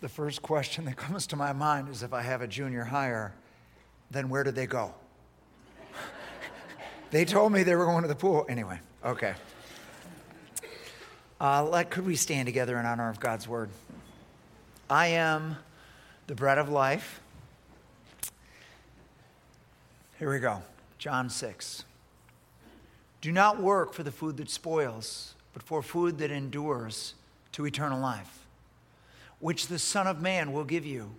the first question that comes to my mind is if I have a junior hire, then where did they go? they told me they were going to the pool. Anyway, okay. Uh, let, could we stand together in honor of God's word? I am the bread of life. Here we go. John 6. Do not work for the food that spoils, but for food that endures to eternal life, which the Son of Man will give you.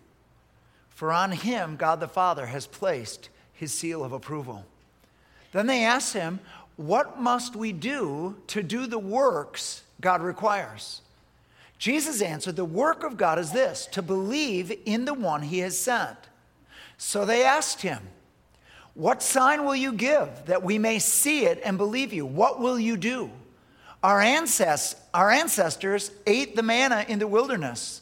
For on him God the Father has placed his seal of approval. Then they asked him, What must we do to do the works God requires? Jesus answered, The work of God is this, to believe in the one he has sent. So they asked him, What sign will you give that we may see it and believe you? What will you do? Our, ancestors, our ancestors ate the manna in the wilderness.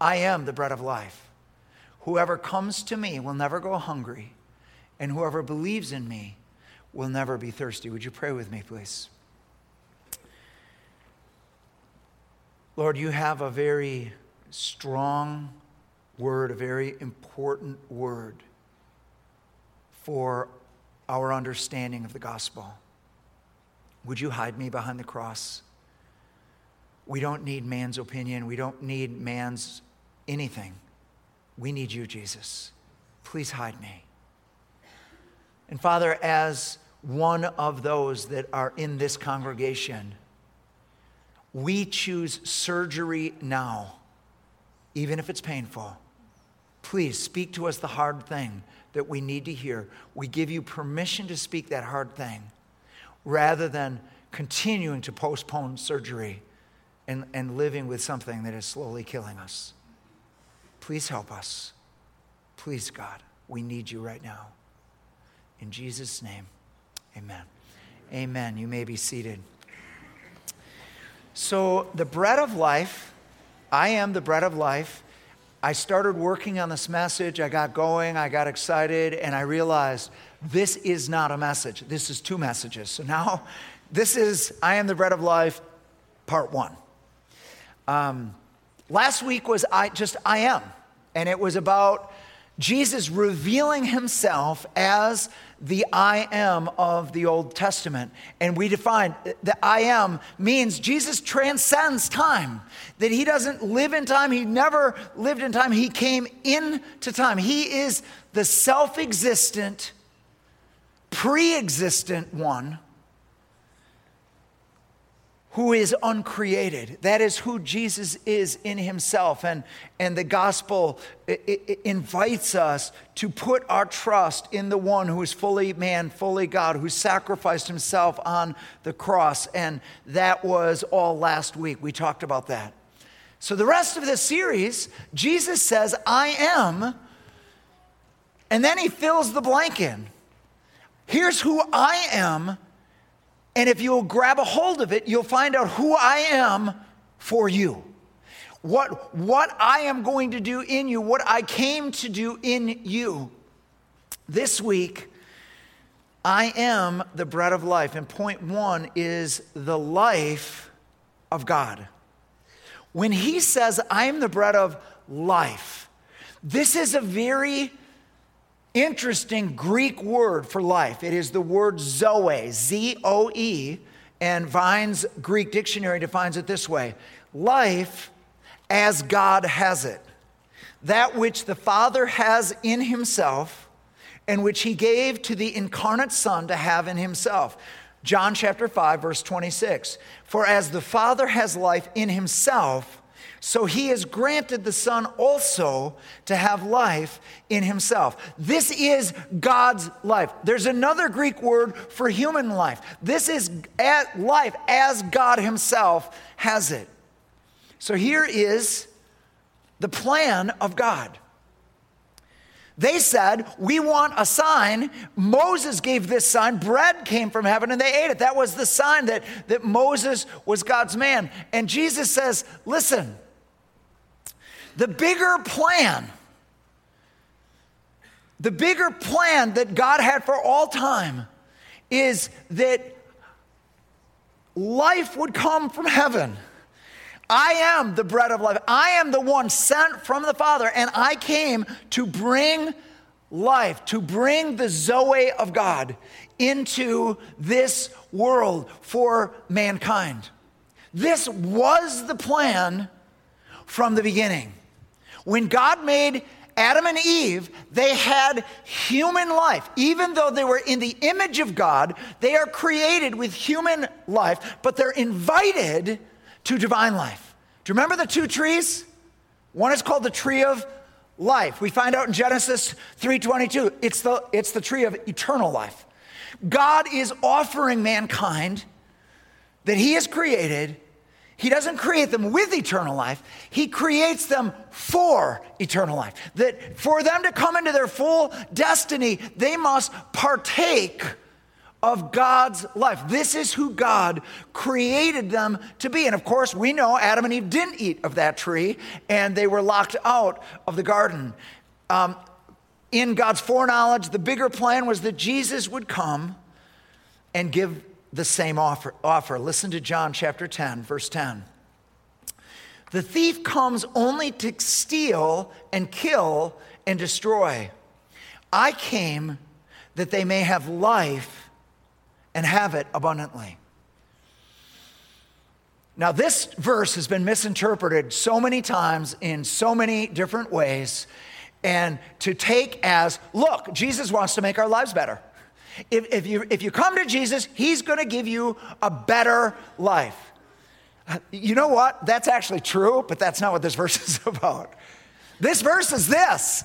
I am the bread of life. Whoever comes to me will never go hungry, and whoever believes in me will never be thirsty. Would you pray with me, please? Lord, you have a very strong word, a very important word for our understanding of the gospel. Would you hide me behind the cross? We don't need man's opinion. We don't need man's anything. We need you, Jesus. Please hide me. And Father, as one of those that are in this congregation, we choose surgery now, even if it's painful. Please speak to us the hard thing that we need to hear. We give you permission to speak that hard thing rather than continuing to postpone surgery and, and living with something that is slowly killing us. Please help us. Please, God, we need you right now. In Jesus' name, amen. Amen. You may be seated. So, the bread of life, I am the bread of life. I started working on this message. I got going, I got excited, and I realized this is not a message. This is two messages. So now, this is I am the bread of life, part one. Um, last week was I just I am, and it was about Jesus revealing himself as the I am of the Old Testament. And we define the I am means Jesus transcends time, that he doesn't live in time, he never lived in time, he came into time. He is the self existent, pre existent one who is uncreated. That is who Jesus is in himself. And, and the gospel it, it invites us to put our trust in the one who is fully man, fully God, who sacrificed himself on the cross. And that was all last week. We talked about that. So, the rest of the series, Jesus says, I am. And then he fills the blank in. Here's who I am and if you'll grab a hold of it, you'll find out who I am for you. What, what I am going to do in you, what I came to do in you. This week, I am the bread of life. And point one is the life of God. When he says, I am the bread of life, this is a very interesting Greek word for life. It is the word zoe, Z O E, and Vine's Greek dictionary defines it this way life as God has it, that which the Father has in himself and which he gave to the incarnate Son to have in himself. John chapter 5, verse 26. For as the Father has life in himself, so he has granted the Son also to have life in himself. This is God's life. There's another Greek word for human life. This is life as God himself has it. So here is the plan of God. They said, We want a sign. Moses gave this sign. Bread came from heaven and they ate it. That was the sign that, that Moses was God's man. And Jesus says, Listen, the bigger plan, the bigger plan that God had for all time is that life would come from heaven. I am the bread of life. I am the one sent from the Father, and I came to bring life, to bring the Zoe of God into this world for mankind. This was the plan from the beginning. When God made Adam and Eve, they had human life. Even though they were in the image of God, they are created with human life, but they're invited to divine life. Do you remember the two trees? One is called the tree of life. We find out in Genesis 3:22, it's the it's the tree of eternal life. God is offering mankind that he has created he doesn't create them with eternal life. He creates them for eternal life. That for them to come into their full destiny, they must partake of God's life. This is who God created them to be. And of course, we know Adam and Eve didn't eat of that tree and they were locked out of the garden. Um, in God's foreknowledge, the bigger plan was that Jesus would come and give the same offer. offer. Listen to John chapter 10, verse 10. The thief comes only to steal and kill and destroy. I came that they may have life and have it abundantly. Now, this verse has been misinterpreted so many times in so many different ways, and to take as look, Jesus wants to make our lives better. If, if, you, if you come to Jesus, He's going to give you a better life. You know what? That's actually true, but that's not what this verse is about. This verse is this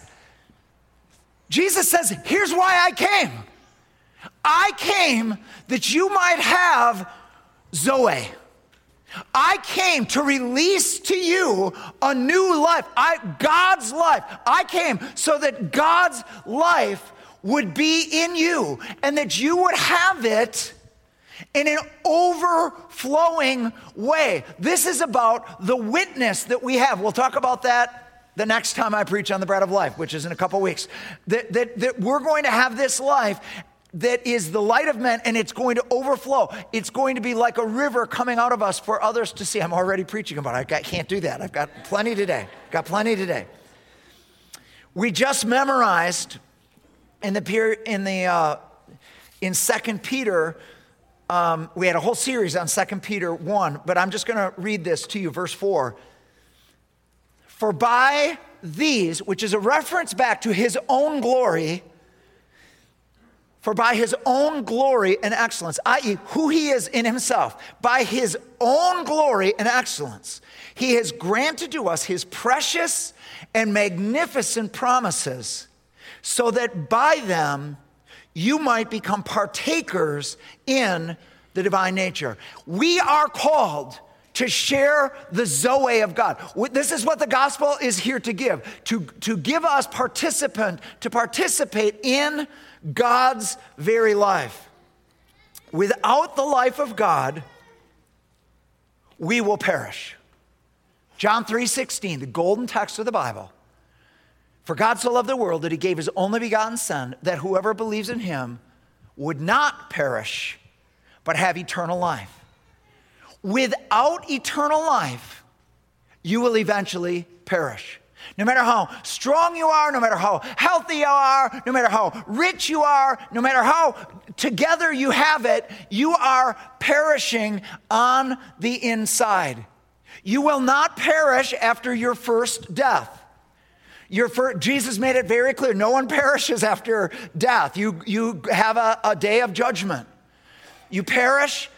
Jesus says, Here's why I came. I came that you might have Zoe. I came to release to you a new life, I, God's life. I came so that God's life would be in you and that you would have it in an overflowing way. This is about the witness that we have. We'll talk about that the next time I preach on the bread of life, which is in a couple weeks. That, that, that we're going to have this life that is the light of men and it's going to overflow. It's going to be like a river coming out of us for others to see. I'm already preaching about it. I can't do that. I've got plenty today. Got plenty today. We just memorized in the in the uh, in Second Peter, um, we had a whole series on Second Peter one, but I'm just going to read this to you, verse four. For by these, which is a reference back to his own glory, for by his own glory and excellence, i.e., who he is in himself, by his own glory and excellence, he has granted to us his precious and magnificent promises so that by them you might become partakers in the divine nature. We are called to share the Zoe of God. This is what the gospel is here to give, to, to give us participant, to participate in God's very life. Without the life of God, we will perish. John 3:16, the golden text of the Bible. For God so loved the world that he gave his only begotten Son, that whoever believes in him would not perish, but have eternal life. Without eternal life, you will eventually perish. No matter how strong you are, no matter how healthy you are, no matter how rich you are, no matter how together you have it, you are perishing on the inside. You will not perish after your first death. First, Jesus made it very clear no one perishes after death. You, you have a, a day of judgment. You perish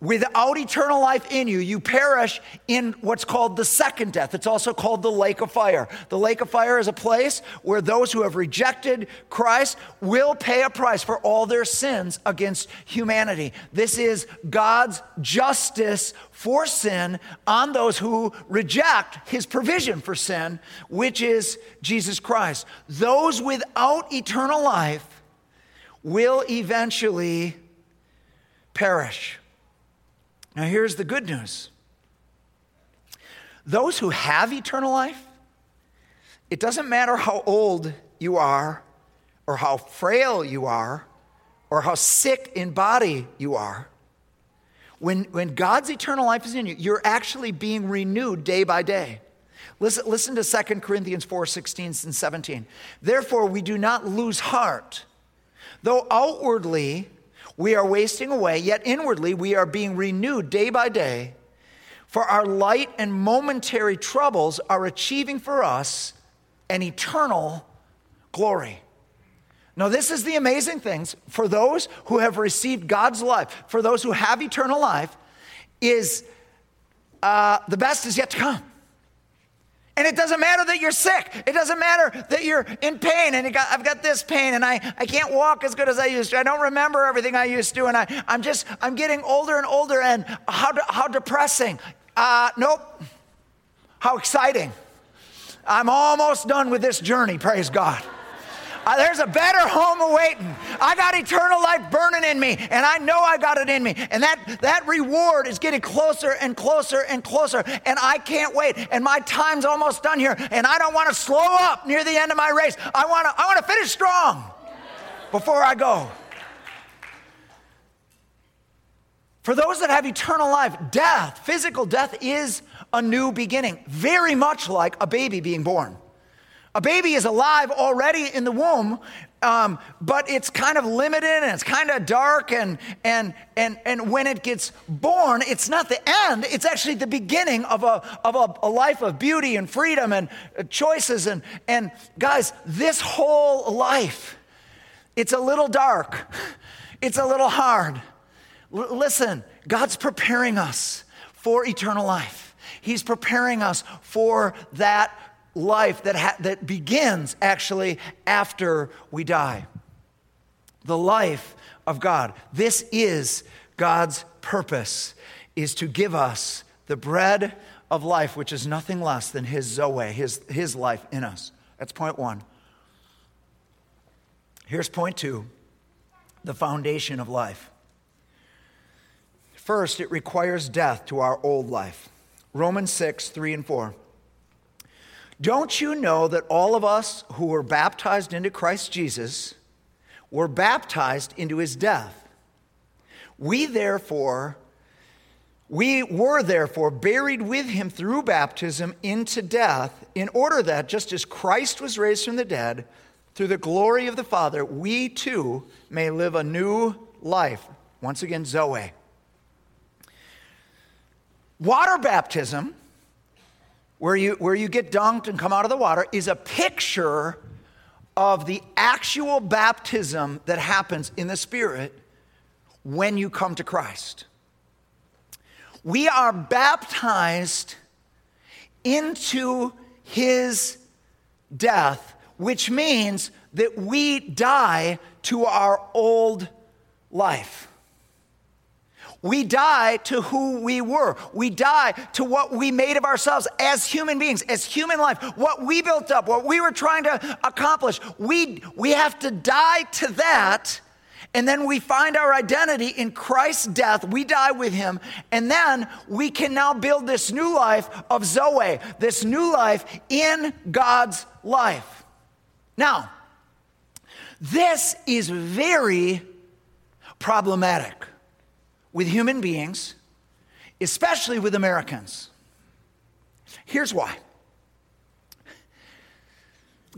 without eternal life in you, you perish in what's called the second death. It's also called the lake of fire. The lake of fire is a place where those who have rejected Christ will pay a price for all their sins against humanity. This is God's justice for sin on those who reject his provision for sin, which is Jesus Christ. Those without eternal life will eventually perish. Now, here's the good news those who have eternal life, it doesn't matter how old you are, or how frail you are, or how sick in body you are. When, when God's eternal life is in you, you're actually being renewed day by day. Listen, listen to 2 Corinthians 4 16 and 17. Therefore, we do not lose heart. Though outwardly we are wasting away, yet inwardly we are being renewed day by day. For our light and momentary troubles are achieving for us an eternal glory. Now, this is the amazing things for those who have received God's life, for those who have eternal life, is uh, the best is yet to come. And it doesn't matter that you're sick. It doesn't matter that you're in pain and got, I've got this pain and I, I can't walk as good as I used to. I don't remember everything I used to. And I, I'm just, I'm getting older and older and how, how depressing. Uh, nope. How exciting. I'm almost done with this journey, praise God. Uh, there's a better home awaiting. I got eternal life burning in me, and I know I got it in me. And that, that reward is getting closer and closer and closer, and I can't wait. And my time's almost done here, and I don't want to slow up near the end of my race. I want to I want to finish strong before I go. For those that have eternal life, death, physical death, is a new beginning, very much like a baby being born. A baby is alive already in the womb, um, but it's kind of limited and it's kind of dark. And, and, and, and when it gets born, it's not the end, it's actually the beginning of a, of a, a life of beauty and freedom and uh, choices. And, and guys, this whole life, it's a little dark, it's a little hard. L- listen, God's preparing us for eternal life. He's preparing us for that life that, ha- that begins actually after we die. The life of God. This is God's purpose, is to give us the bread of life, which is nothing less than his Zoe, his, his life in us. That's point one. Here's point two the foundation of life. First, it requires death to our old life. Romans 6, 3 and 4. Don't you know that all of us who were baptized into Christ Jesus were baptized into his death? We therefore, we were therefore buried with him through baptism into death, in order that just as Christ was raised from the dead, through the glory of the Father, we too may live a new life. Once again, Zoe. Water baptism where you, where you get dunked and come out of the water, is a picture of the actual baptism that happens in the Spirit when you come to Christ. We are baptized into his death, which means that we die to our old life. We die to who we were. We die to what we made of ourselves as human beings, as human life, what we built up, what we were trying to accomplish. We, we have to die to that. And then we find our identity in Christ's death. We die with him. And then we can now build this new life of Zoe, this new life in God's life. Now, this is very problematic with human beings, especially with Americans. Here's why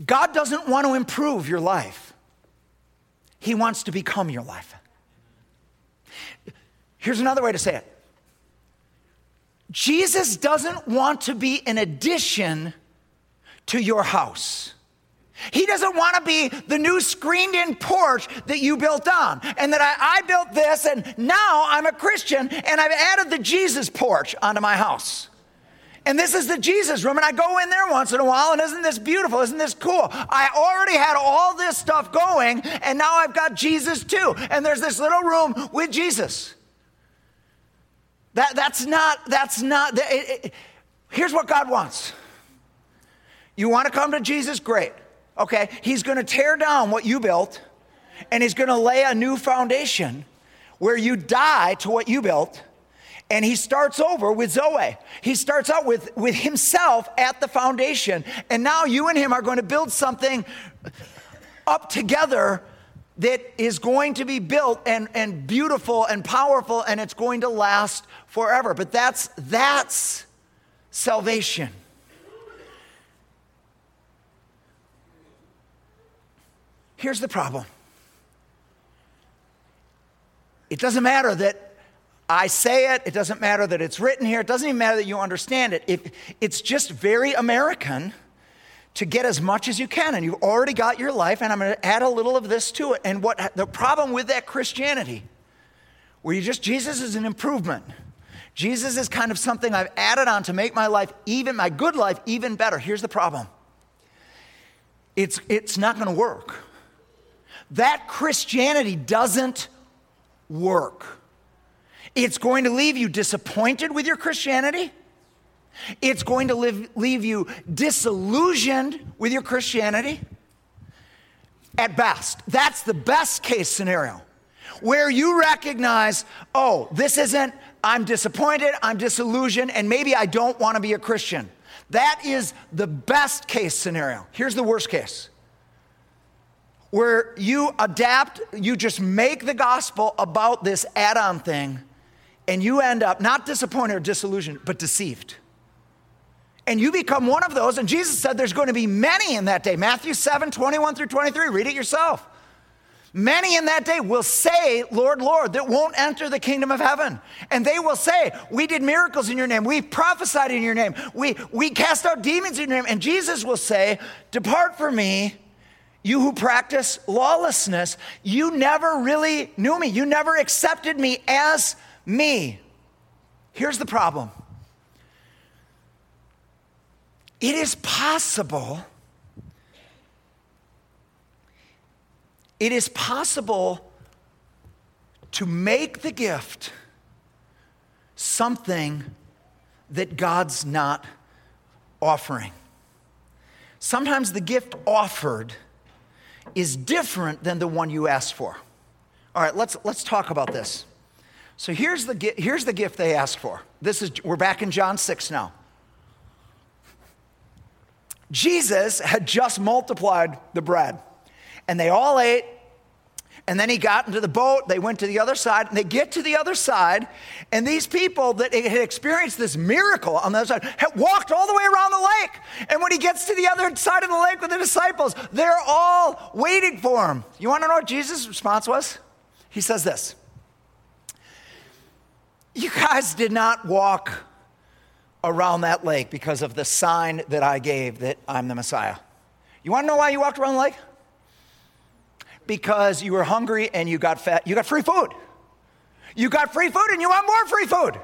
God doesn't want to improve your life, He wants to become your life. Here's another way to say it Jesus doesn't want to be an addition to your house. He doesn't want to be the new screened in porch that you built on. And that I, I, built this, and now I'm a Christian, and I've added the Jesus porch onto my house. And this is the Jesus room, and I go in there once in a while, and isn't this beautiful? Isn't this cool? I already had all this stuff going, and now I've got Jesus too. And there's this little room with Jesus. That, that's not, that's not, it, it, here's what God wants. You want to come to Jesus? Great. Okay, He's going to tear down what you built, and He's going to lay a new foundation where you die to what you built and he starts over with Zoe. He starts out with, with himself at the foundation. And now you and him are going to build something up together that is going to be built and, and beautiful and powerful and it's going to last forever. But that's that's salvation. Here's the problem. It doesn't matter that I say it, it doesn't matter that it's written here, it doesn't even matter that you understand it. it it's just very American to get as much as you can. And you've already got your life, and I'm going to add a little of this to it. And what the problem with that Christianity, where you just, Jesus is an improvement. Jesus is kind of something I've added on to make my life even, my good life, even better. Here's the problem it's, it's not going to work. That Christianity doesn't work. It's going to leave you disappointed with your Christianity. It's going to leave you disillusioned with your Christianity. At best, that's the best case scenario where you recognize, oh, this isn't, I'm disappointed, I'm disillusioned, and maybe I don't want to be a Christian. That is the best case scenario. Here's the worst case where you adapt, you just make the gospel about this add on thing and you end up not disappointed or disillusioned, but deceived. And you become one of those. And Jesus said there's going to be many in that day. Matthew 7 21 through 23. Read it yourself. Many in that day will say, Lord, Lord, that won't enter the kingdom of heaven. And they will say, We did miracles in your name. We prophesied in your name. We, we cast out demons in your name. And Jesus will say, Depart from me, you who practice lawlessness. You never really knew me. You never accepted me as me. Here's the problem it is possible. It is possible to make the gift something that God's not offering. Sometimes the gift offered is different than the one you asked for. All right, let's, let's talk about this. So here's the, here's the gift they asked for. This is, we're back in John 6 now. Jesus had just multiplied the bread, and they all ate. And then he got into the boat, they went to the other side, and they get to the other side, and these people that had experienced this miracle on the other side had walked all the way around the lake. And when he gets to the other side of the lake with the disciples, they're all waiting for him. You want to know what Jesus' response was? He says this you guys did not walk around that lake because of the sign that I gave that I'm the Messiah. You want to know why you walked around the lake? Because you were hungry and you got fat. You got free food. You got free food and you want more free food.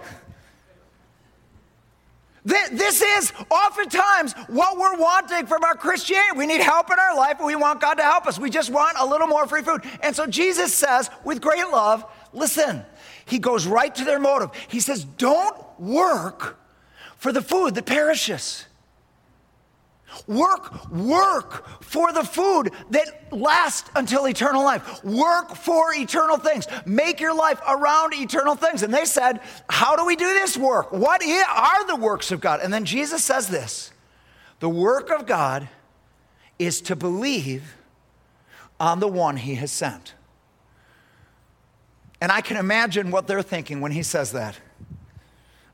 This is oftentimes what we're wanting from our Christianity. We need help in our life and we want God to help us. We just want a little more free food. And so Jesus says, with great love, listen, he goes right to their motive. He says, Don't work for the food that perishes. Work, work for the food that lasts until eternal life. Work for eternal things. Make your life around eternal things. And they said, How do we do this work? What are the works of God? And then Jesus says this The work of God is to believe on the one he has sent. And I can imagine what they're thinking when he says that.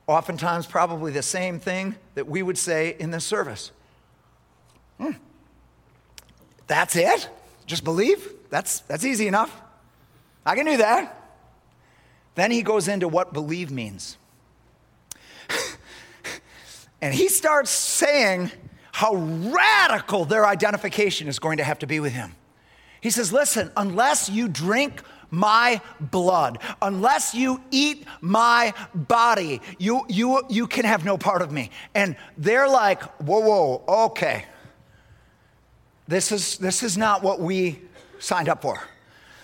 Oftentimes, probably the same thing that we would say in this service. That's it? Just believe? That's, that's easy enough. I can do that. Then he goes into what believe means. and he starts saying how radical their identification is going to have to be with him. He says, Listen, unless you drink my blood, unless you eat my body, you, you, you can have no part of me. And they're like, Whoa, whoa, okay. This is, this is not what we signed up for.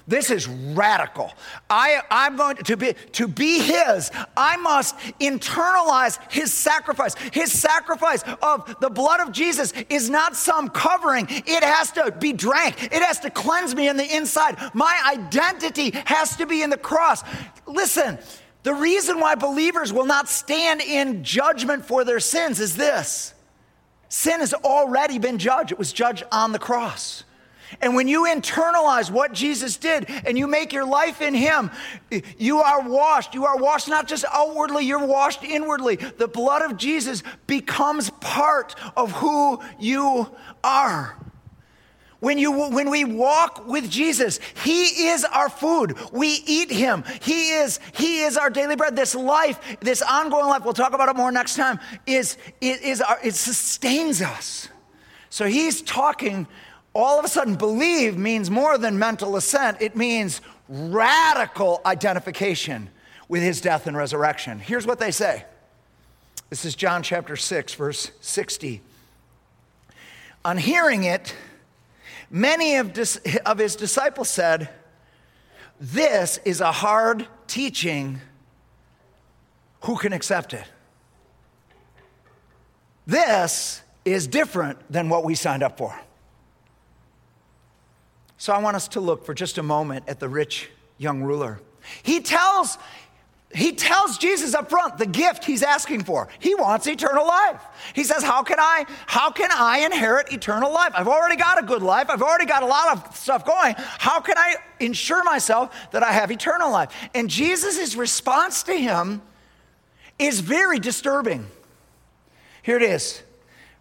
This is radical. I, I'm going to be, to be his, I must internalize his sacrifice. His sacrifice of the blood of Jesus is not some covering, it has to be drank, it has to cleanse me in the inside. My identity has to be in the cross. Listen, the reason why believers will not stand in judgment for their sins is this sin has already been judged, it was judged on the cross. And when you internalize what Jesus did and you make your life in Him, you are washed. You are washed not just outwardly, you're washed inwardly. The blood of Jesus becomes part of who you are. When, you, when we walk with Jesus, He is our food. We eat Him. He is, he is our daily bread. This life, this ongoing life, we'll talk about it more next time, is, is, is our, it sustains us. So He's talking all of a sudden, believe means more than mental assent, it means radical identification with his death and resurrection. Here's what they say this is John chapter 6, verse 60. On hearing it, many of, dis- of his disciples said, This is a hard teaching. Who can accept it? This is different than what we signed up for. So I want us to look for just a moment at the rich young ruler. He tells he tells Jesus up front the gift he's asking for. He wants eternal life. He says, "How can I how can I inherit eternal life? I've already got a good life. I've already got a lot of stuff going. How can I ensure myself that I have eternal life?" And Jesus' response to him is very disturbing. Here it is.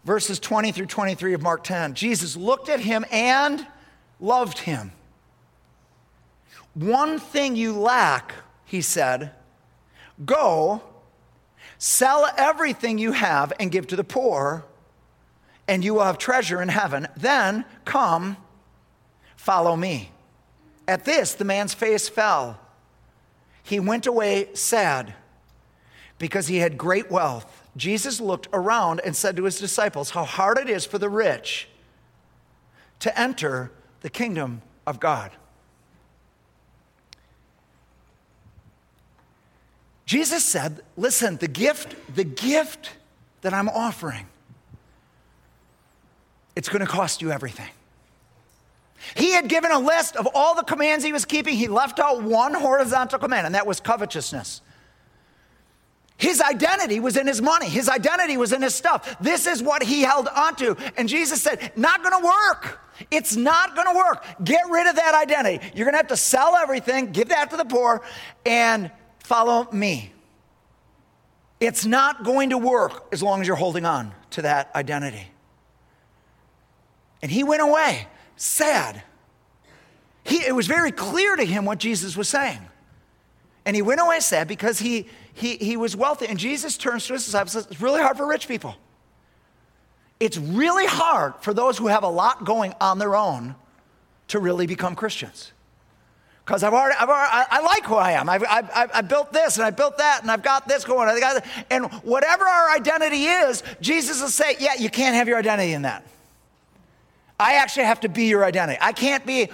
Verses 20 through 23 of Mark 10. Jesus looked at him and loved him. One thing you lack, he said, go, sell everything you have and give to the poor, and you will have treasure in heaven. Then come, follow me. At this, the man's face fell. He went away sad because he had great wealth. Jesus looked around and said to his disciples, How hard it is for the rich to enter the kingdom of God. Jesus said, Listen, the gift, the gift that I'm offering, it's going to cost you everything. He had given a list of all the commands he was keeping. He left out one horizontal command, and that was covetousness. His identity was in his money. His identity was in his stuff. This is what he held onto. And Jesus said, not gonna work. It's not gonna work. Get rid of that identity. You're gonna have to sell everything, give that to the poor, and follow me. It's not going to work as long as you're holding on to that identity. And he went away sad. He, it was very clear to him what Jesus was saying. And he went away sad because he, he, he was wealthy. And Jesus turns to his disciples and says, It's really hard for rich people. It's really hard for those who have a lot going on their own to really become Christians. Because I've already, I've already I, I, like who I am. I've, I've, I've, built this and I built that and I've got this going. I got and whatever our identity is, Jesus will say, Yeah, you can't have your identity in that. I actually have to be your identity. I can't be,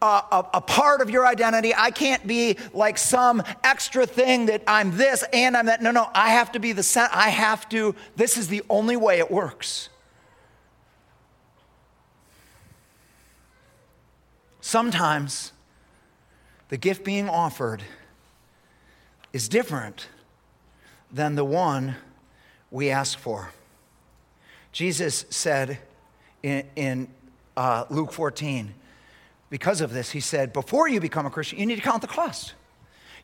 a, a, a, part of your identity. I can't be like some extra thing that I'm this and I'm that. No, no, I have to be the center. I have to, this is the only way it works. Sometimes the gift being offered is different than the one we ask for. Jesus said in, in uh, Luke 14, because of this, he said, before you become a Christian, you need to count the cost.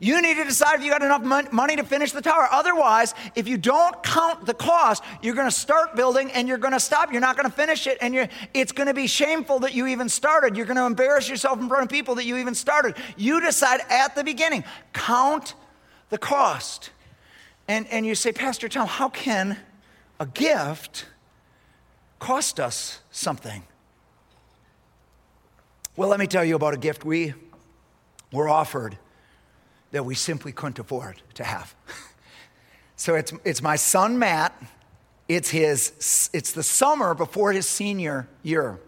You need to decide if you got enough money to finish the tower. Otherwise, if you don't count the cost, you're going to start building and you're going to stop. You're not going to finish it, and it's going to be shameful that you even started. You're going to embarrass yourself in front of people that you even started. You decide at the beginning, count the cost. And, and you say, Pastor Tom, how can a gift cost us something. Well, let me tell you about a gift we were offered that we simply couldn't afford to have. so it's, it's my son Matt. It's his it's the summer before his senior year.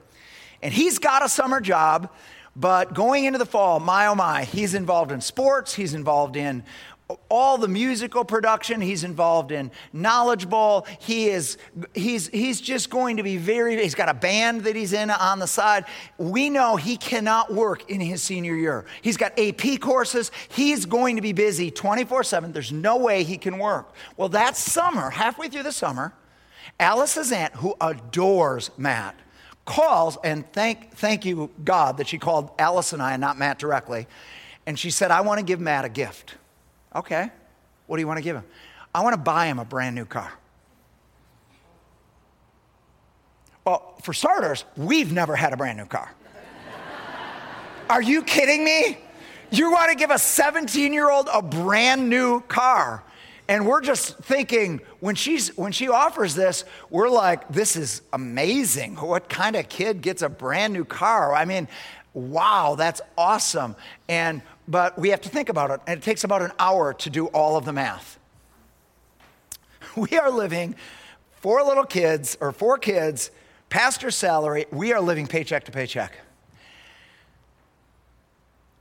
And he's got a summer job, but going into the fall, my oh my, he's involved in sports, he's involved in all the musical production he's involved in. Knowledgeable he is he's he's just going to be very he's got a band that he's in on the side. We know he cannot work in his senior year. He's got ap courses. He's going to be busy 24-7 there's no way he can work. Well that summer halfway through the summer alice's aunt who adores matt calls and thank thank you god that she called alice and i and not matt directly and she said i want to give matt a gift Okay. What do you want to give him? I want to buy him a brand new car. Well, for starters, we've never had a brand new car. Are you kidding me? You want to give a 17 year old a brand new car. And we're just thinking when she's when she offers this, we're like, this is amazing. What kind of kid gets a brand new car? I mean, wow, that's awesome. And but we have to think about it, and it takes about an hour to do all of the math. We are living four little kids or four kids, pastor's salary, we are living paycheck to paycheck.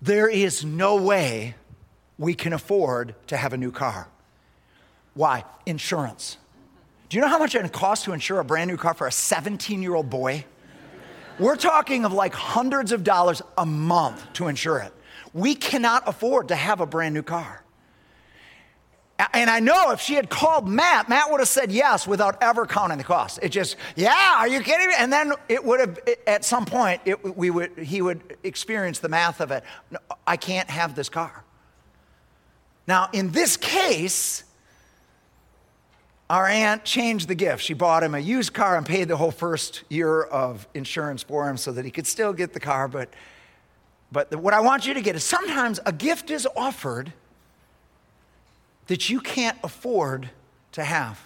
There is no way we can afford to have a new car. Why? Insurance. Do you know how much it costs to insure a brand new car for a 17 year old boy? We're talking of like hundreds of dollars a month to insure it. We cannot afford to have a brand new car. And I know if she had called Matt, Matt would have said yes without ever counting the cost. It just, yeah, are you kidding me? And then it would have, at some point, it, we would, he would experience the math of it. No, I can't have this car. Now, in this case, our aunt changed the gift. She bought him a used car and paid the whole first year of insurance for him so that he could still get the car. But, but what I want you to get is sometimes a gift is offered that you can't afford to have.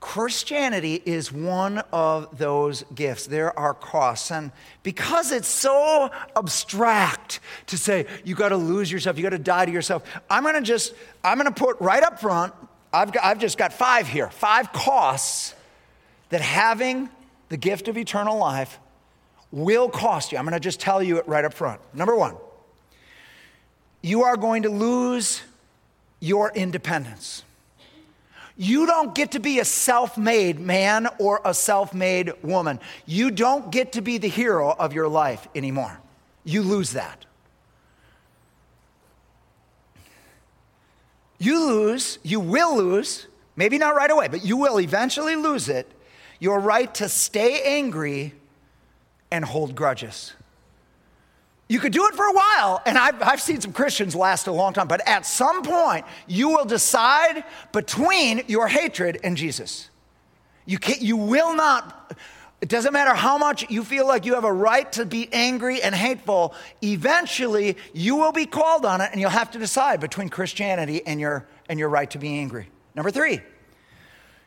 Christianity is one of those gifts. There are costs. And because it's so abstract to say, you got to lose yourself, you got to die to yourself, I'm going to just, I'm going to put right up front I've, got, I've just got five here five costs that having the gift of eternal life will cost you. I'm going to just tell you it right up front. Number one, you are going to lose your independence. You don't get to be a self made man or a self made woman. You don't get to be the hero of your life anymore. You lose that. you lose, you will lose, maybe not right away, but you will eventually lose it, your right to stay angry and hold grudges. You could do it for a while, and I've, I've seen some Christians last a long time, but at some point, you will decide between your hatred and Jesus. You, can't, you will not it doesn't matter how much you feel like you have a right to be angry and hateful, eventually you will be called on it and you'll have to decide between Christianity and your, and your right to be angry. Number three,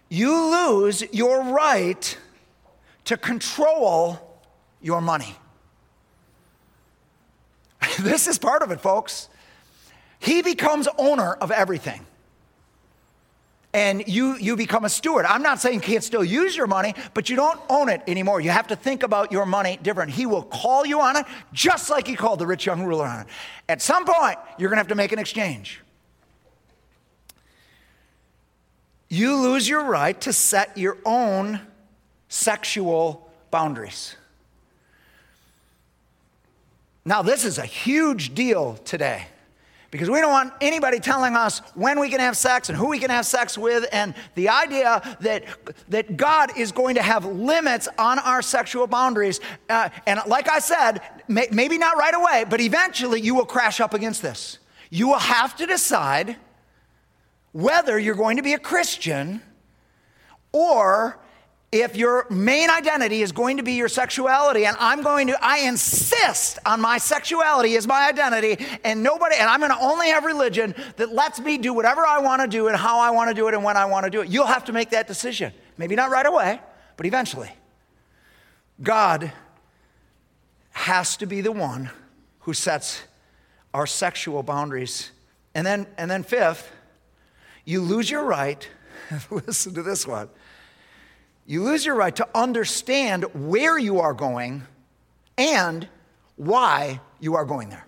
you lose your right to control your money. this is part of it, folks. He becomes owner of everything and you, you become a steward. I'm not saying you can't still use your money, but you don't own it anymore. You have to think about your money different. He will call you on it just like he called the rich young ruler on it. At some point, you're going to have to make an exchange. You lose your right to set your own sexual boundaries. Now, this is a huge deal today because we don't want anybody telling us when we can have sex and who we can have sex with and the idea that, that god is going to have limits on our sexual boundaries. Uh, and like i said may, maybe not right away but eventually you will crash up against this. You will have to decide whether you're going to be a christian or if your main identity is going to be your sexuality and i'm going to i insist on my sexuality as my identity and nobody and i'm going to only have religion that lets me do whatever i want to do and how i want to do it and when i want to do it. You'll have to make that decision. Maybe not right away but eventually, God has to be the one who sets our sexual boundaries. And then, and then fifth, you lose your right, listen to this one, you lose your right to understand where you are going and why you are going there.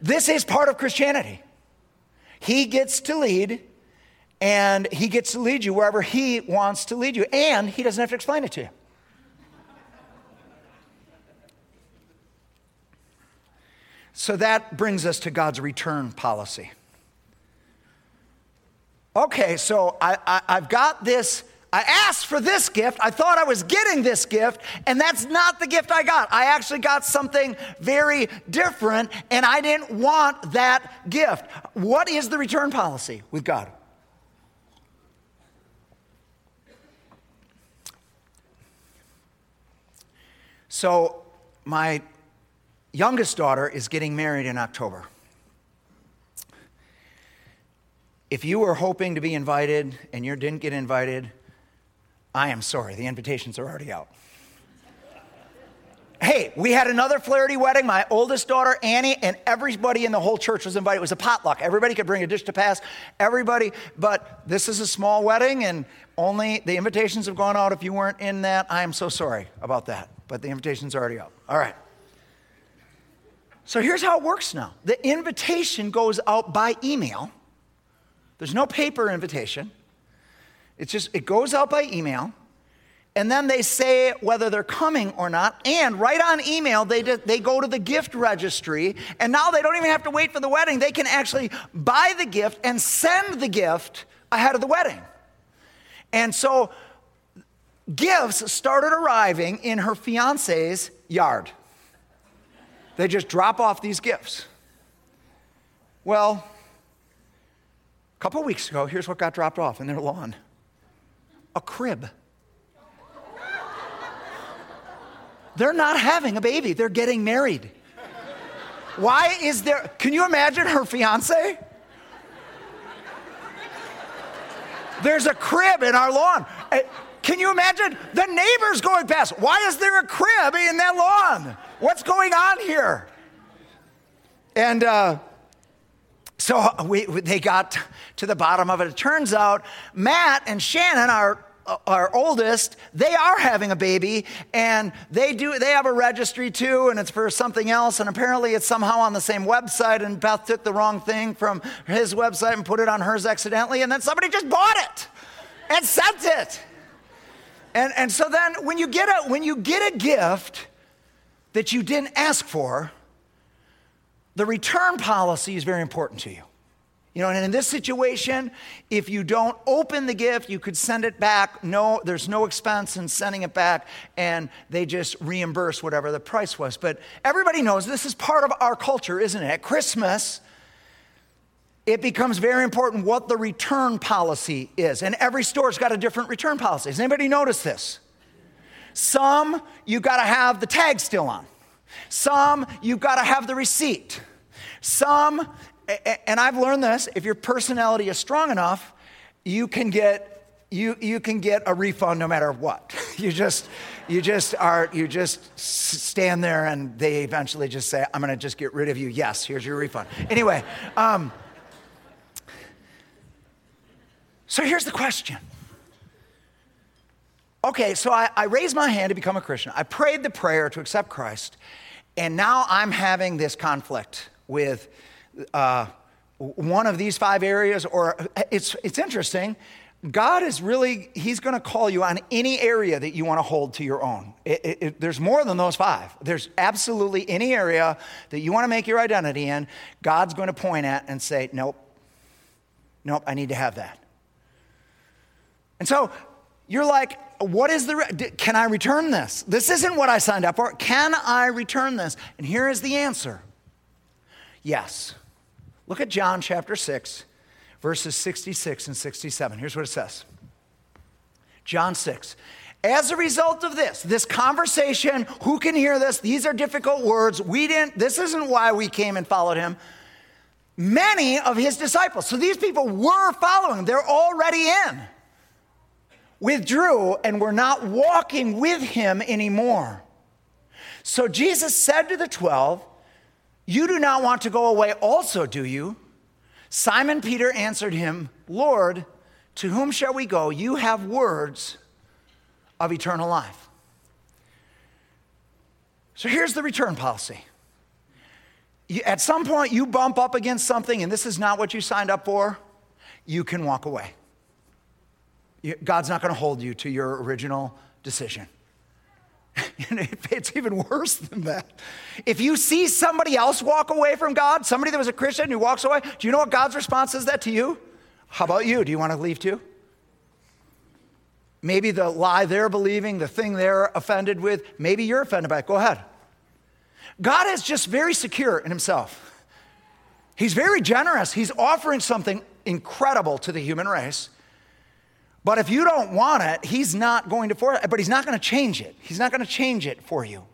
This is part of Christianity. He gets to lead, and he gets to lead you wherever he wants to lead you, and he doesn't have to explain it to you. So that brings us to God's return policy. Okay, so I, have got this. I asked for this gift. I thought I was getting this gift, and that's not the gift I got. I actually got something very different, and I didn't want that gift. What is the return policy with God? So, my youngest daughter is getting married in October. If you were hoping to be invited and you didn't get invited, I am sorry. The invitations are already out. hey, we had another Flaherty wedding. My oldest daughter, Annie, and everybody in the whole church was invited. It was a potluck. Everybody could bring a dish to pass. Everybody, but this is a small wedding, and only the invitations have gone out. If you weren't in that, I am so sorry about that. But the invitation's are already out. All right. So here's how it works now the invitation goes out by email. There's no paper invitation. It's just, it goes out by email. And then they say whether they're coming or not. And right on email, they, they go to the gift registry. And now they don't even have to wait for the wedding. They can actually buy the gift and send the gift ahead of the wedding. And so gifts started arriving in her fiance's yard. They just drop off these gifts. Well, a couple weeks ago, here's what got dropped off in their lawn a crib. They're not having a baby, they're getting married. Why is there, can you imagine her fiance? There's a crib in our lawn. Eh, can you imagine the neighbors going past? Why is there a crib in that lawn? What's going on here? And uh, so uh, we, they got to the bottom of it. It turns out Matt and Shannon, our uh, our oldest, they are having a baby and they do they have a registry too and it's for something else and apparently it's somehow on the same website and Beth took the wrong thing from his website and put it on hers accidentally and then somebody just bought it and sent it. And and so then when you get a when you get a gift, that you didn't ask for, the return policy is very important to you. You know, and in this situation, if you don't open the gift, you could send it back. No, there's no expense in sending it back, and they just reimburse whatever the price was. But everybody knows this is part of our culture, isn't it? At Christmas, it becomes very important what the return policy is. And every store's got a different return policy. Has anybody noticed this? Some, you've got to have the tag still on. Some, you've got to have the receipt. Some, and I've learned this, if your personality is strong enough, you can get you, you can get a refund no matter what. You just, you just are, you just stand there and they eventually just say, I'm going to just get rid of you. Yes, here's your refund. Anyway, um, so here's the question Okay, so I, I, raised my hand to become a Christian. I prayed the prayer to accept Christ, and now I'm having this conflict with uh, one of these five areas, or it's, it's interesting. God is really, He's going to call you on any area that you want to hold to your own. It, it, it, there's more than those five. There's absolutely any area that you want to make your identity in, God's going to point at and say, nope, nope, I need to have that. And so you're like, what is the, can I return this? This isn't what I signed up for. Can I return this? And here is the answer yes. Look at John chapter 6, verses 66 and 67. Here's what it says John 6. As a result of this, this conversation, who can hear this? These are difficult words. We didn't, this isn't why we came and followed him. Many of his disciples, so these people were following, they're already in withdrew and were not walking with him anymore. So Jesus said to the twelve, You do not want to go away also, do you? Simon Peter answered him, Lord, to whom shall we go? You have words of eternal life. So here's the return policy. At some point, you bump up against something and this is not what you signed up for, you can walk away. God's not going to hold you to your original decision. it's even worse than that. If you see somebody else walk away from God, somebody that was a Christian who walks away, do you know what God's response is that to you? How about you? Do you want to leave too? Maybe the lie they're believing, the thing they're offended with, maybe you're offended by it. Go ahead. God is just very secure in himself. He's very generous. He's offering something incredible to the human race. But if you don't want it, he's not going to it, but he's not going to change it. He's not going to change it for you.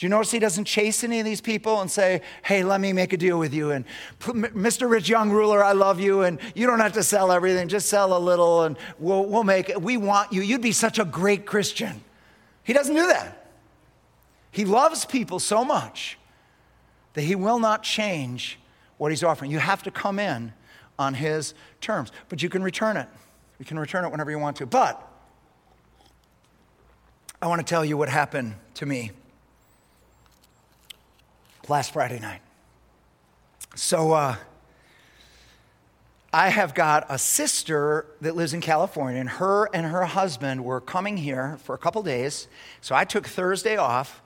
Do you notice he doesn't chase any of these people and say, hey, let me make a deal with you? And Mr. Rich Young Ruler, I love you, and you don't have to sell everything, just sell a little, and we'll, we'll make it. We want you. You'd be such a great Christian. He doesn't do that. He loves people so much that he will not change what he's offering. You have to come in on his terms, but you can return it. You can return it whenever you want to. But I want to tell you what happened to me last Friday night. So, uh, I have got a sister that lives in California, and her and her husband were coming here for a couple days. So I took Thursday off.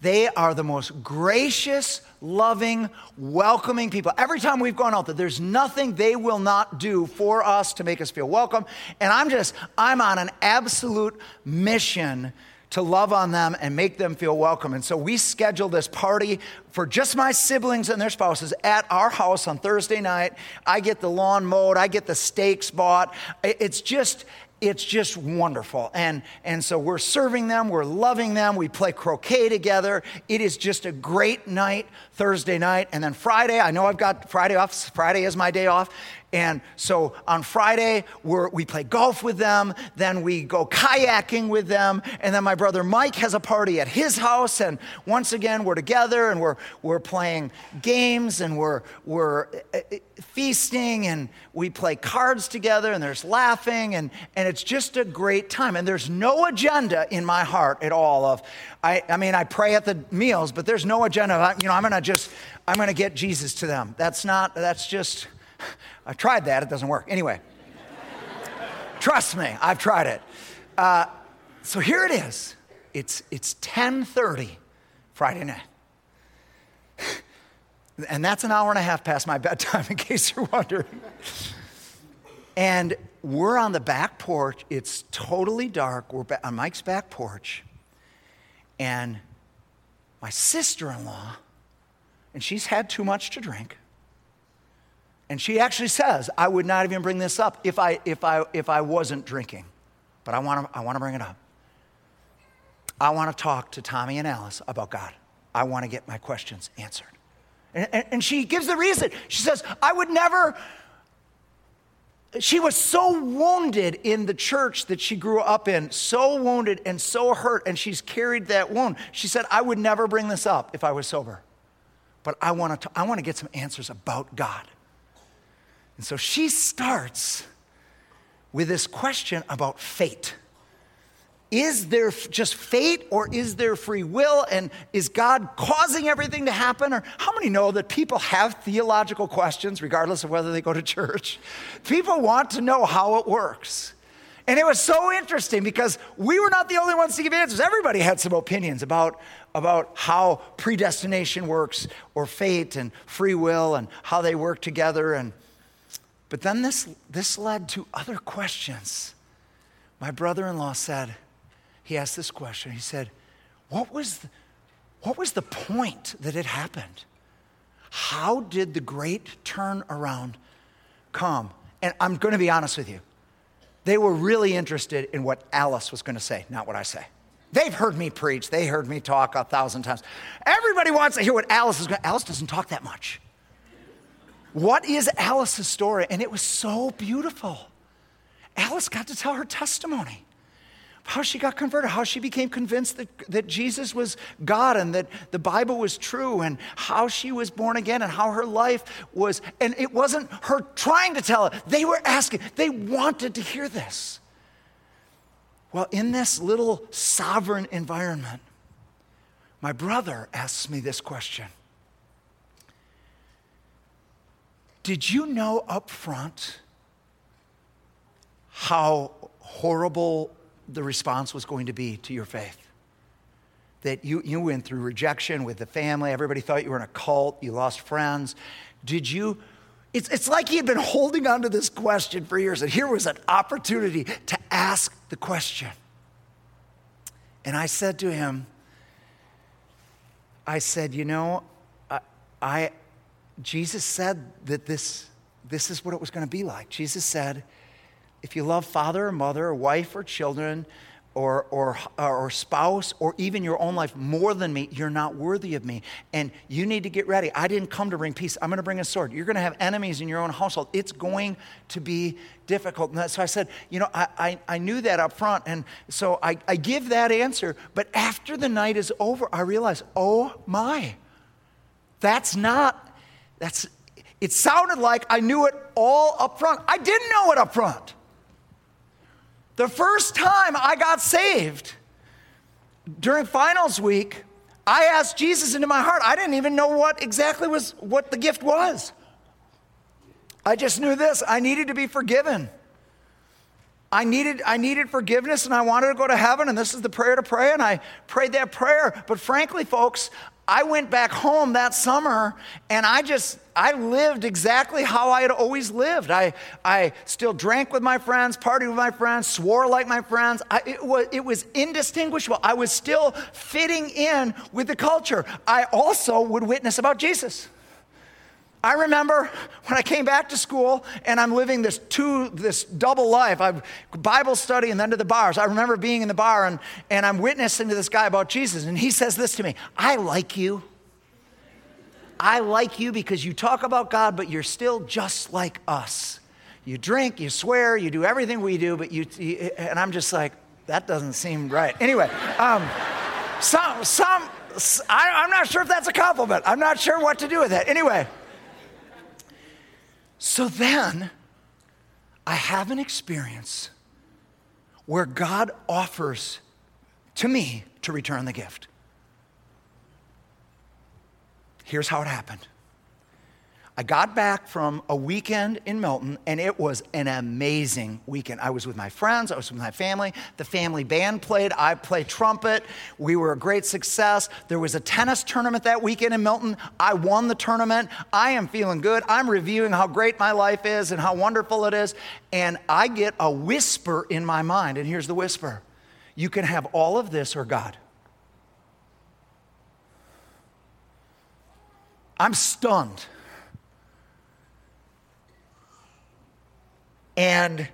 They are the most gracious, loving, welcoming people. Every time we've gone out there, there's nothing they will not do for us to make us feel welcome. And I'm just, I'm on an absolute mission to love on them and make them feel welcome. And so we scheduled this party for just my siblings and their spouses at our house on Thursday night. I get the lawn mowed, I get the steaks bought. It's just, it's just wonderful. And, and so we're serving them, we're loving them, we play croquet together. It is just a great night, Thursday night. And then Friday, I know I've got Friday off, Friday is my day off. And so on Friday, we play golf with them, then we go kayaking with them, and then my brother Mike has a party at his house. And once again, we're together and we're, we're playing games and we're, we're uh, uh, feasting and we play cards together and there's laughing and, and it's just a great time. And there's no agenda in my heart at all of, I, I mean, I pray at the meals, but there's no agenda. You know, I'm going to just, I'm going to get Jesus to them. That's not, that's just, I tried that, it doesn't work. Anyway, trust me, I've tried it. Uh, so here it is. It's, it's 10.30 Friday night. And that's an hour and a half past my bedtime, in case you're wondering. And we're on the back porch. It's totally dark. We're on Mike's back porch. And my sister in law, and she's had too much to drink, and she actually says, I would not even bring this up if I, if I, if I wasn't drinking. But I want to I wanna bring it up. I want to talk to Tommy and Alice about God. I want to get my questions answered. And, and, and she gives the reason. She says, I would never. She was so wounded in the church that she grew up in, so wounded and so hurt, and she's carried that wound. She said, I would never bring this up if I was sober. But I want to, I want to get some answers about God. And so she starts with this question about fate. Is there just fate or is there free will? And is God causing everything to happen? Or how many know that people have theological questions regardless of whether they go to church? People want to know how it works. And it was so interesting because we were not the only ones to give answers. Everybody had some opinions about, about how predestination works or fate and free will and how they work together. And but then this, this led to other questions. My brother in law said, he asked this question. He said, what was, the, what was the point that it happened? How did the great turnaround come? And I'm going to be honest with you. They were really interested in what Alice was going to say, not what I say. They've heard me preach. They heard me talk a thousand times. Everybody wants to hear what Alice is going to. Alice doesn't talk that much. What is Alice's story? And it was so beautiful. Alice got to tell her testimony how she got converted, how she became convinced that, that Jesus was God and that the Bible was true, and how she was born again, and how her life was. And it wasn't her trying to tell it, they were asking, they wanted to hear this. Well, in this little sovereign environment, my brother asks me this question Did you know up front how horrible the response was going to be to your faith. That you, you went through rejection with the family, everybody thought you were in a cult, you lost friends. Did you? It's, it's like he had been holding on to this question for years, and here was an opportunity to ask the question. And I said to him, I said, you know, I, I Jesus said that this, this is what it was going to be like. Jesus said, if you love father or mother or wife or children or, or, or spouse or even your own life more than me, you're not worthy of me. And you need to get ready. I didn't come to bring peace. I'm going to bring a sword. You're going to have enemies in your own household. It's going to be difficult. And so I said, you know, I, I, I knew that up front. And so I, I give that answer. But after the night is over, I realize, oh my, that's not, that's, it sounded like I knew it all up front. I didn't know it up front. The first time I got saved during finals week, I asked Jesus into my heart. I didn't even know what exactly was what the gift was. I just knew this I needed to be forgiven. I needed, I needed forgiveness and I wanted to go to heaven, and this is the prayer to pray, and I prayed that prayer. But frankly, folks, I went back home that summer and I just, I lived exactly how I had always lived. I, I still drank with my friends, partied with my friends, swore like my friends. I, it, was, it was indistinguishable. I was still fitting in with the culture. I also would witness about Jesus. I remember when I came back to school and I'm living this two, this double life. I Bible study and then to the bars. I remember being in the bar and, and I'm witnessing to this guy about Jesus, and he says this to me I like you. I like you because you talk about God, but you're still just like us. You drink, you swear, you do everything we do, but you, and I'm just like, that doesn't seem right. Anyway, um, some, some, I, I'm not sure if that's a compliment. I'm not sure what to do with that. Anyway, so then I have an experience where God offers to me to return the gift. Here's how it happened. I got back from a weekend in Milton, and it was an amazing weekend. I was with my friends, I was with my family. The family band played, I played trumpet. We were a great success. There was a tennis tournament that weekend in Milton. I won the tournament. I am feeling good. I'm reviewing how great my life is and how wonderful it is. And I get a whisper in my mind, and here's the whisper You can have all of this or God. I'm stunned. And,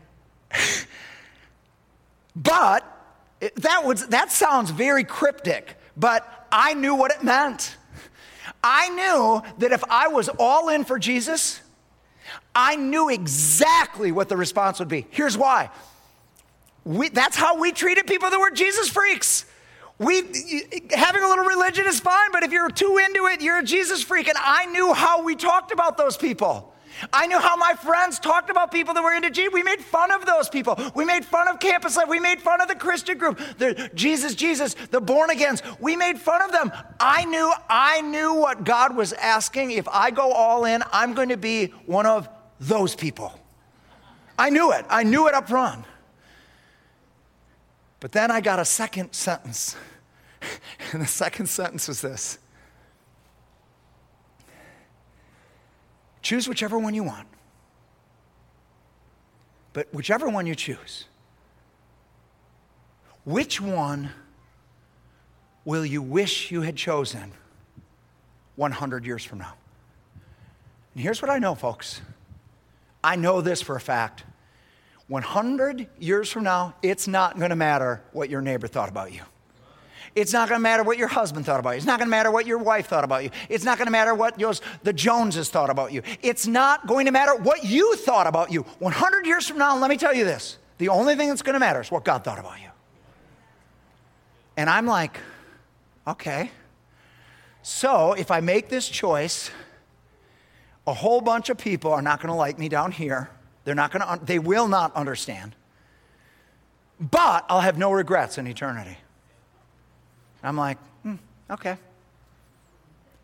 but that, was, that sounds very cryptic, but I knew what it meant. I knew that if I was all in for Jesus, I knew exactly what the response would be. Here's why. We, that's how we treated people that were Jesus freaks. We, having a little religion is fine, but if you're too into it, you're a Jesus freak. And I knew how we talked about those people. I knew how my friends talked about people that were into Jesus. We made fun of those people. We made fun of campus life. We made fun of the Christian group, the Jesus, Jesus, the born agains. We made fun of them. I knew, I knew what God was asking. If I go all in, I'm going to be one of those people. I knew it. I knew it up front. But then I got a second sentence. and the second sentence was this Choose whichever one you want. But whichever one you choose, which one will you wish you had chosen 100 years from now? And here's what I know, folks. I know this for a fact. 100 years from now, it's not going to matter what your neighbor thought about you. It's not going to matter what your husband thought about you. It's not going to matter what your wife thought about you. It's not going to matter what the Joneses thought about you. It's not going to matter what you thought about you. 100 years from now, let me tell you this The only thing that's going to matter is what God thought about you. And I'm like, okay. So if I make this choice, a whole bunch of people are not going to like me down here. They're not going to, they will not understand. But I'll have no regrets in eternity. I'm like, hmm, okay.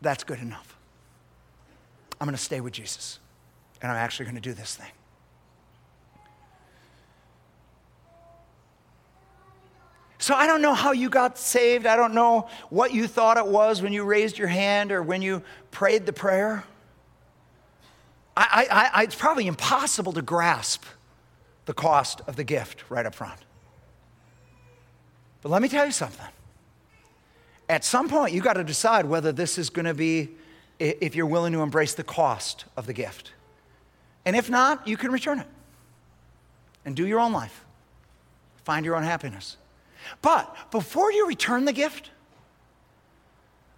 That's good enough. I'm going to stay with Jesus. And I'm actually going to do this thing. So I don't know how you got saved. I don't know what you thought it was when you raised your hand or when you prayed the prayer. I, I, I, it's probably impossible to grasp the cost of the gift right up front. But let me tell you something. At some point, you got to decide whether this is going to be, if you're willing to embrace the cost of the gift. And if not, you can return it and do your own life, find your own happiness. But before you return the gift,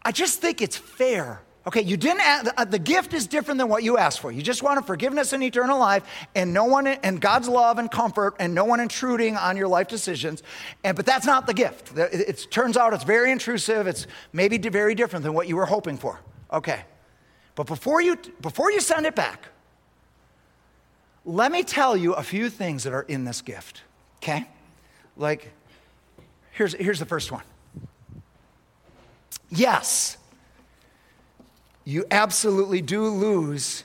I just think it's fair Okay, you didn't ask, uh, the gift is different than what you asked for. You just wanted forgiveness and eternal life and no one and God's love and comfort and no one intruding on your life decisions. And but that's not the gift. It, it turns out it's very intrusive. It's maybe very different than what you were hoping for. Okay. But before you before you send it back, let me tell you a few things that are in this gift. Okay? Like here's here's the first one. Yes you absolutely do lose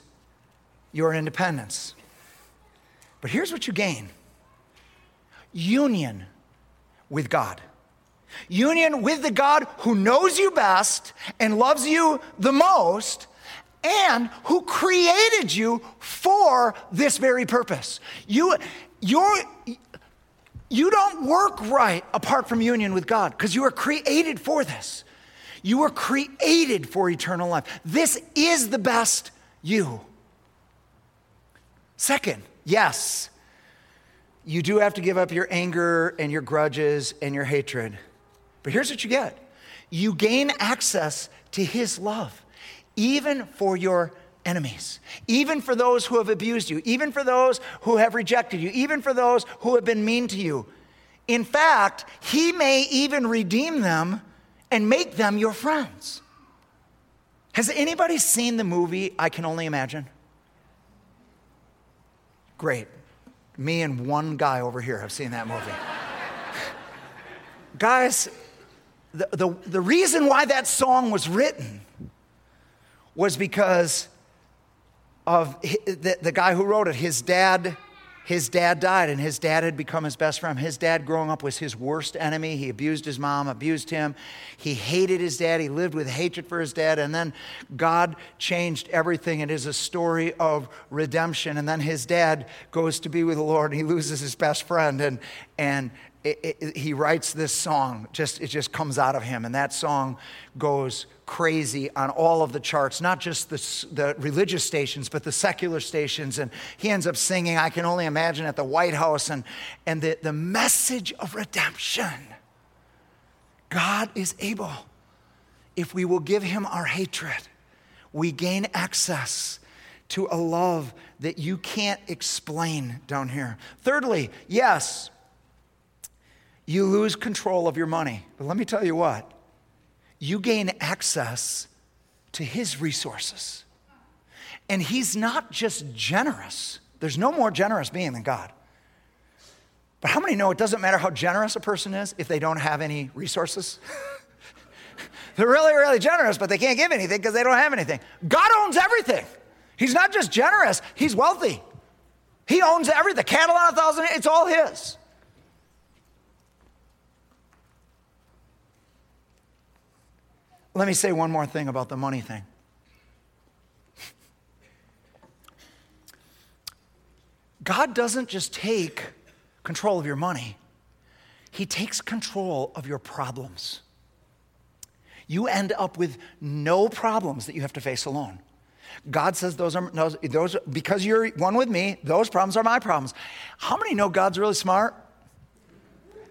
your independence. But here's what you gain union with God. Union with the God who knows you best and loves you the most and who created you for this very purpose. You, you're, you don't work right apart from union with God because you are created for this. You were created for eternal life. This is the best you. Second, yes, you do have to give up your anger and your grudges and your hatred. But here's what you get you gain access to His love, even for your enemies, even for those who have abused you, even for those who have rejected you, even for those who have been mean to you. In fact, He may even redeem them and make them your friends. Has anybody seen the movie I Can Only Imagine? Great. Me and one guy over here have seen that movie. Guys, the, the, the reason why that song was written was because of the, the guy who wrote it. His dad his dad died and his dad had become his best friend. His dad, growing up, was his worst enemy. He abused his mom, abused him. He hated his dad. He lived with hatred for his dad. And then God changed everything. It is a story of redemption. And then his dad goes to be with the Lord and he loses his best friend. And, and it, it, he writes this song, just, it just comes out of him. And that song goes crazy on all of the charts, not just the, the religious stations, but the secular stations. And he ends up singing, I can only imagine, at the White House. And, and the, the message of redemption God is able, if we will give him our hatred, we gain access to a love that you can't explain down here. Thirdly, yes, you lose control of your money. But let me tell you what you gain access to his resources. And he's not just generous, there's no more generous being than God. But how many know it doesn't matter how generous a person is if they don't have any resources? They're really, really generous, but they can't give anything because they don't have anything. God owns everything. He's not just generous, He's wealthy. He owns everything. The Cattle on a thousand, it's all His. Let me say one more thing about the money thing. God doesn't just take control of your money, He takes control of your problems. You end up with no problems that you have to face alone. God says those are those, those because you're one with me, those problems are my problems. How many know God's really smart?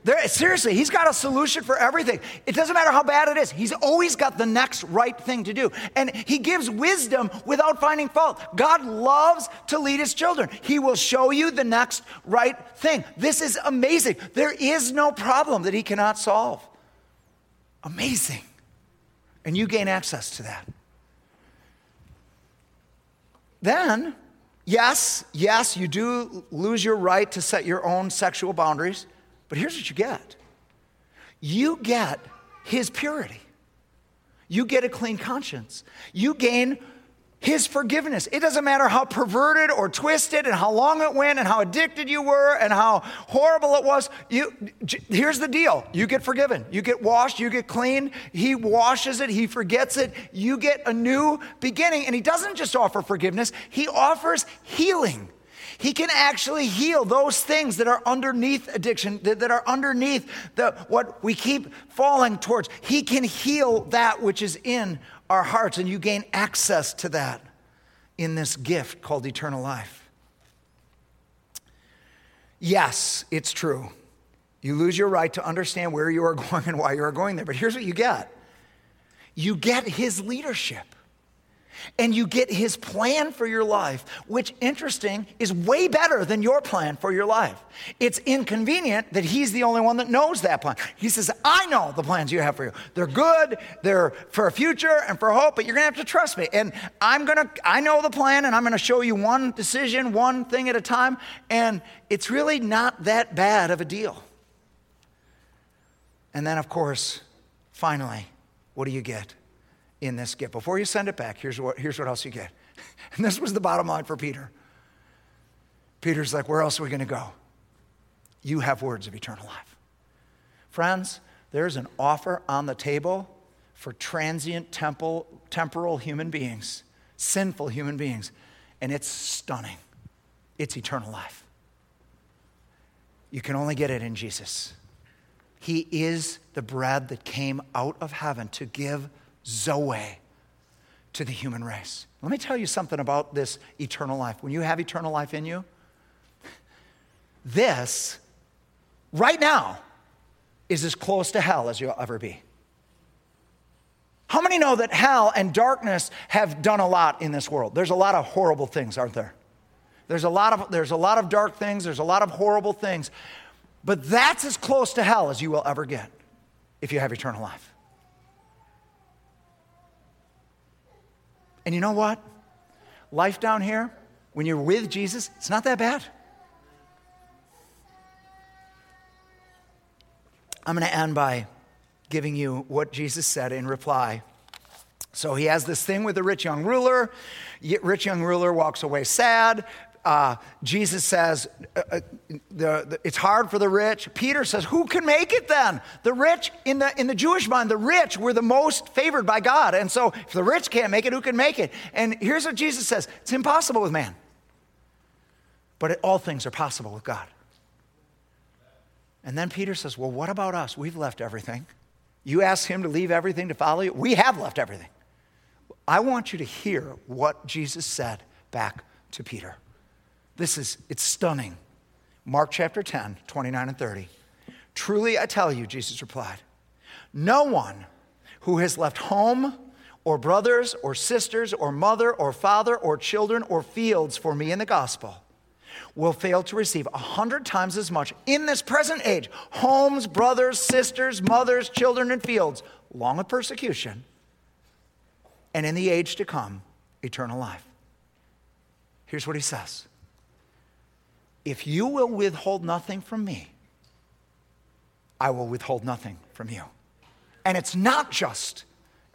There, seriously, he's got a solution for everything. It doesn't matter how bad it is, he's always got the next right thing to do. And he gives wisdom without finding fault. God loves to lead his children. He will show you the next right thing. This is amazing. There is no problem that he cannot solve. Amazing. And you gain access to that. Then, yes, yes, you do lose your right to set your own sexual boundaries. But here's what you get you get his purity, you get a clean conscience, you gain his forgiveness. It doesn't matter how perverted or twisted and how long it went and how addicted you were and how horrible it was. You, here's the deal you get forgiven, you get washed, you get clean. He washes it, he forgets it. You get a new beginning. And he doesn't just offer forgiveness, he offers healing. He can actually heal those things that are underneath addiction, that, that are underneath the, what we keep falling towards. He can heal that which is in our hearts, and you gain access to that in this gift called eternal life. Yes, it's true. You lose your right to understand where you are going and why you are going there. But here's what you get you get his leadership and you get his plan for your life, which, interesting, is way better than your plan for your life. It's inconvenient that he's the only one that knows that plan. He says, I know the plans you have for you. They're good, they're for a future and for hope, but you're gonna have to trust me. And I'm gonna, I know the plan, and I'm gonna show you one decision, one thing at a time, and it's really not that bad of a deal. And then, of course, finally, what do you get? In this gift. Before you send it back, here's what, here's what else you get. And this was the bottom line for Peter. Peter's like, Where else are we going to go? You have words of eternal life. Friends, there's an offer on the table for transient temple, temporal human beings, sinful human beings, and it's stunning. It's eternal life. You can only get it in Jesus. He is the bread that came out of heaven to give Zoe to the human race. Let me tell you something about this eternal life. When you have eternal life in you, this, right now, is as close to hell as you'll ever be. How many know that hell and darkness have done a lot in this world? There's a lot of horrible things, aren't there? There's a lot of, there's a lot of dark things, there's a lot of horrible things. But that's as close to hell as you will ever get if you have eternal life. And you know what? Life down here, when you're with Jesus, it's not that bad. I'm going to end by giving you what Jesus said in reply. So he has this thing with the rich young ruler. Rich young ruler walks away sad uh, Jesus says uh, uh, the, the, it's hard for the rich. Peter says, Who can make it then? The rich, in the, in the Jewish mind, the rich were the most favored by God. And so if the rich can't make it, who can make it? And here's what Jesus says it's impossible with man, but it, all things are possible with God. And then Peter says, Well, what about us? We've left everything. You asked him to leave everything to follow you. We have left everything. I want you to hear what Jesus said back to Peter. This is, it's stunning. Mark chapter 10, 29 and 30. Truly I tell you, Jesus replied, no one who has left home or brothers or sisters or mother or father or children or fields for me in the gospel will fail to receive a hundred times as much in this present age homes, brothers, sisters, mothers, children, and fields, along with persecution, and in the age to come, eternal life. Here's what he says if you will withhold nothing from me, I will withhold nothing from you. And it's not just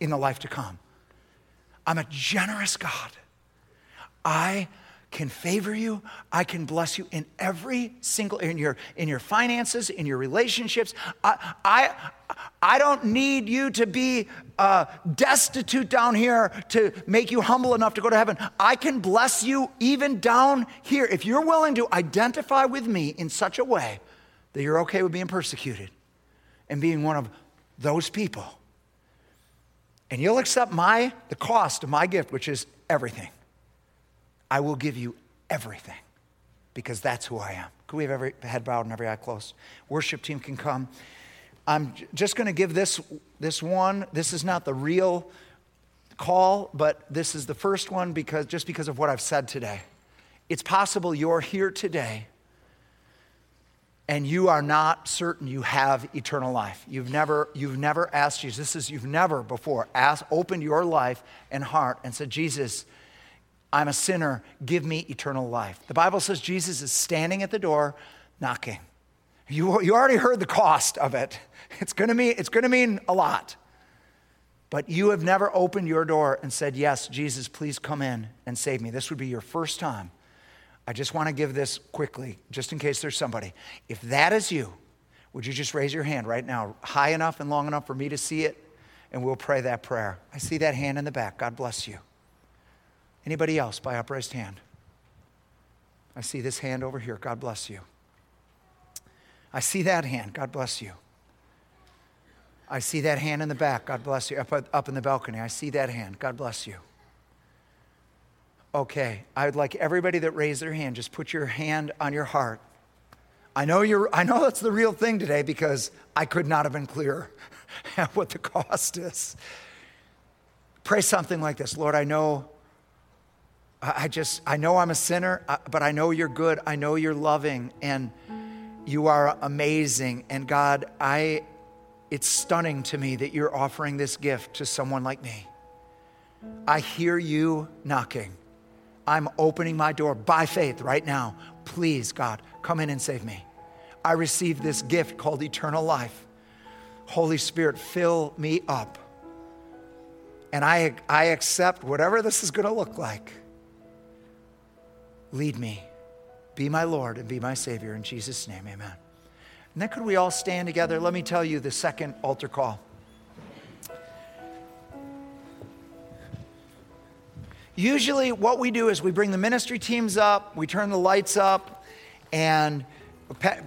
in the life to come. I'm a generous God. I can favor you. I can bless you in every single in your in your finances, in your relationships. I I, I don't need you to be uh, destitute down here to make you humble enough to go to heaven. I can bless you even down here if you're willing to identify with me in such a way that you're okay with being persecuted and being one of those people. And you'll accept my the cost of my gift, which is everything. I will give you everything. because that's who I am. Could we have every head bowed and every eye closed? Worship team can come. I'm just going to give this, this one. This is not the real call, but this is the first one because just because of what I've said today. It's possible you're here today and you are not certain you have eternal life. You've never, you've never asked Jesus, this is, you've never before asked, opened your life and heart and said, Jesus, I'm a sinner, give me eternal life. The Bible says Jesus is standing at the door knocking. You, you already heard the cost of it. It's gonna, mean, it's gonna mean a lot. But you have never opened your door and said, Yes, Jesus, please come in and save me. This would be your first time I just want to give this quickly, just in case there's somebody. If that is you, would you just raise your hand right now, high enough and long enough for me to see it? And we'll pray that prayer. I see that hand in the back. God bless you. Anybody else by upraised hand? I see this hand over here. God bless you. I see that hand. God bless you. I see that hand in the back. God bless you. Up, up in the balcony. I see that hand. God bless you. Okay, I would like everybody that raised their hand, just put your hand on your heart. I know, you're, I know that's the real thing today because I could not have been clearer at what the cost is. Pray something like this Lord, I know, I just, I know I'm a sinner, uh, but I know you're good. I know you're loving and you are amazing. And God, I, it's stunning to me that you're offering this gift to someone like me. I hear you knocking. I'm opening my door by faith right now. Please, God, come in and save me. I receive this gift called eternal life. Holy Spirit, fill me up. And I, I accept whatever this is going to look like. Lead me. Be my Lord and be my Savior. In Jesus' name, amen. And then could we all stand together? Let me tell you the second altar call. Usually, what we do is we bring the ministry teams up, we turn the lights up, and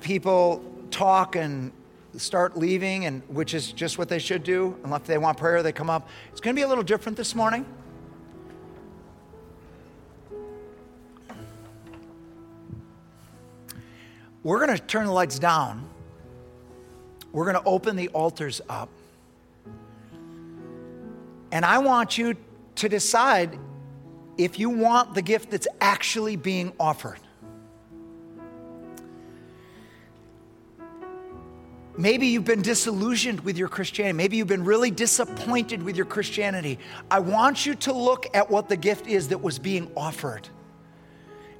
people talk and start leaving, and which is just what they should do. Unless they want prayer, they come up. It's going to be a little different this morning. We're going to turn the lights down. We're going to open the altars up. And I want you to decide if you want the gift that's actually being offered. Maybe you've been disillusioned with your Christianity. Maybe you've been really disappointed with your Christianity. I want you to look at what the gift is that was being offered.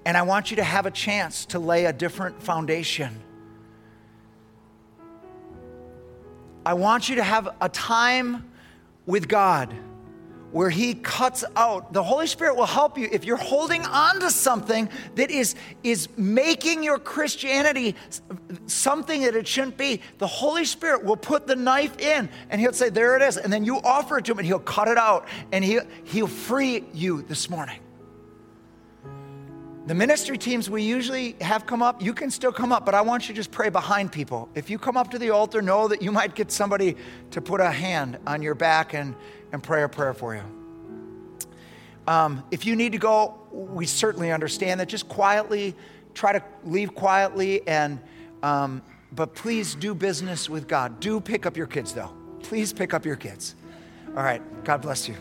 And I want you to have a chance to lay a different foundation. I want you to have a time with God where he cuts out the holy spirit will help you if you're holding on to something that is is making your christianity something that it shouldn't be. The holy spirit will put the knife in and he'll say there it is. And then you offer it to him and he'll cut it out and he, he'll free you this morning the ministry teams we usually have come up, you can still come up, but I want you to just pray behind people. If you come up to the altar, know that you might get somebody to put a hand on your back and, and pray a prayer for you. Um, if you need to go, we certainly understand that. Just quietly, try to leave quietly, and um, but please do business with God. Do pick up your kids, though. Please pick up your kids. All right. God bless you.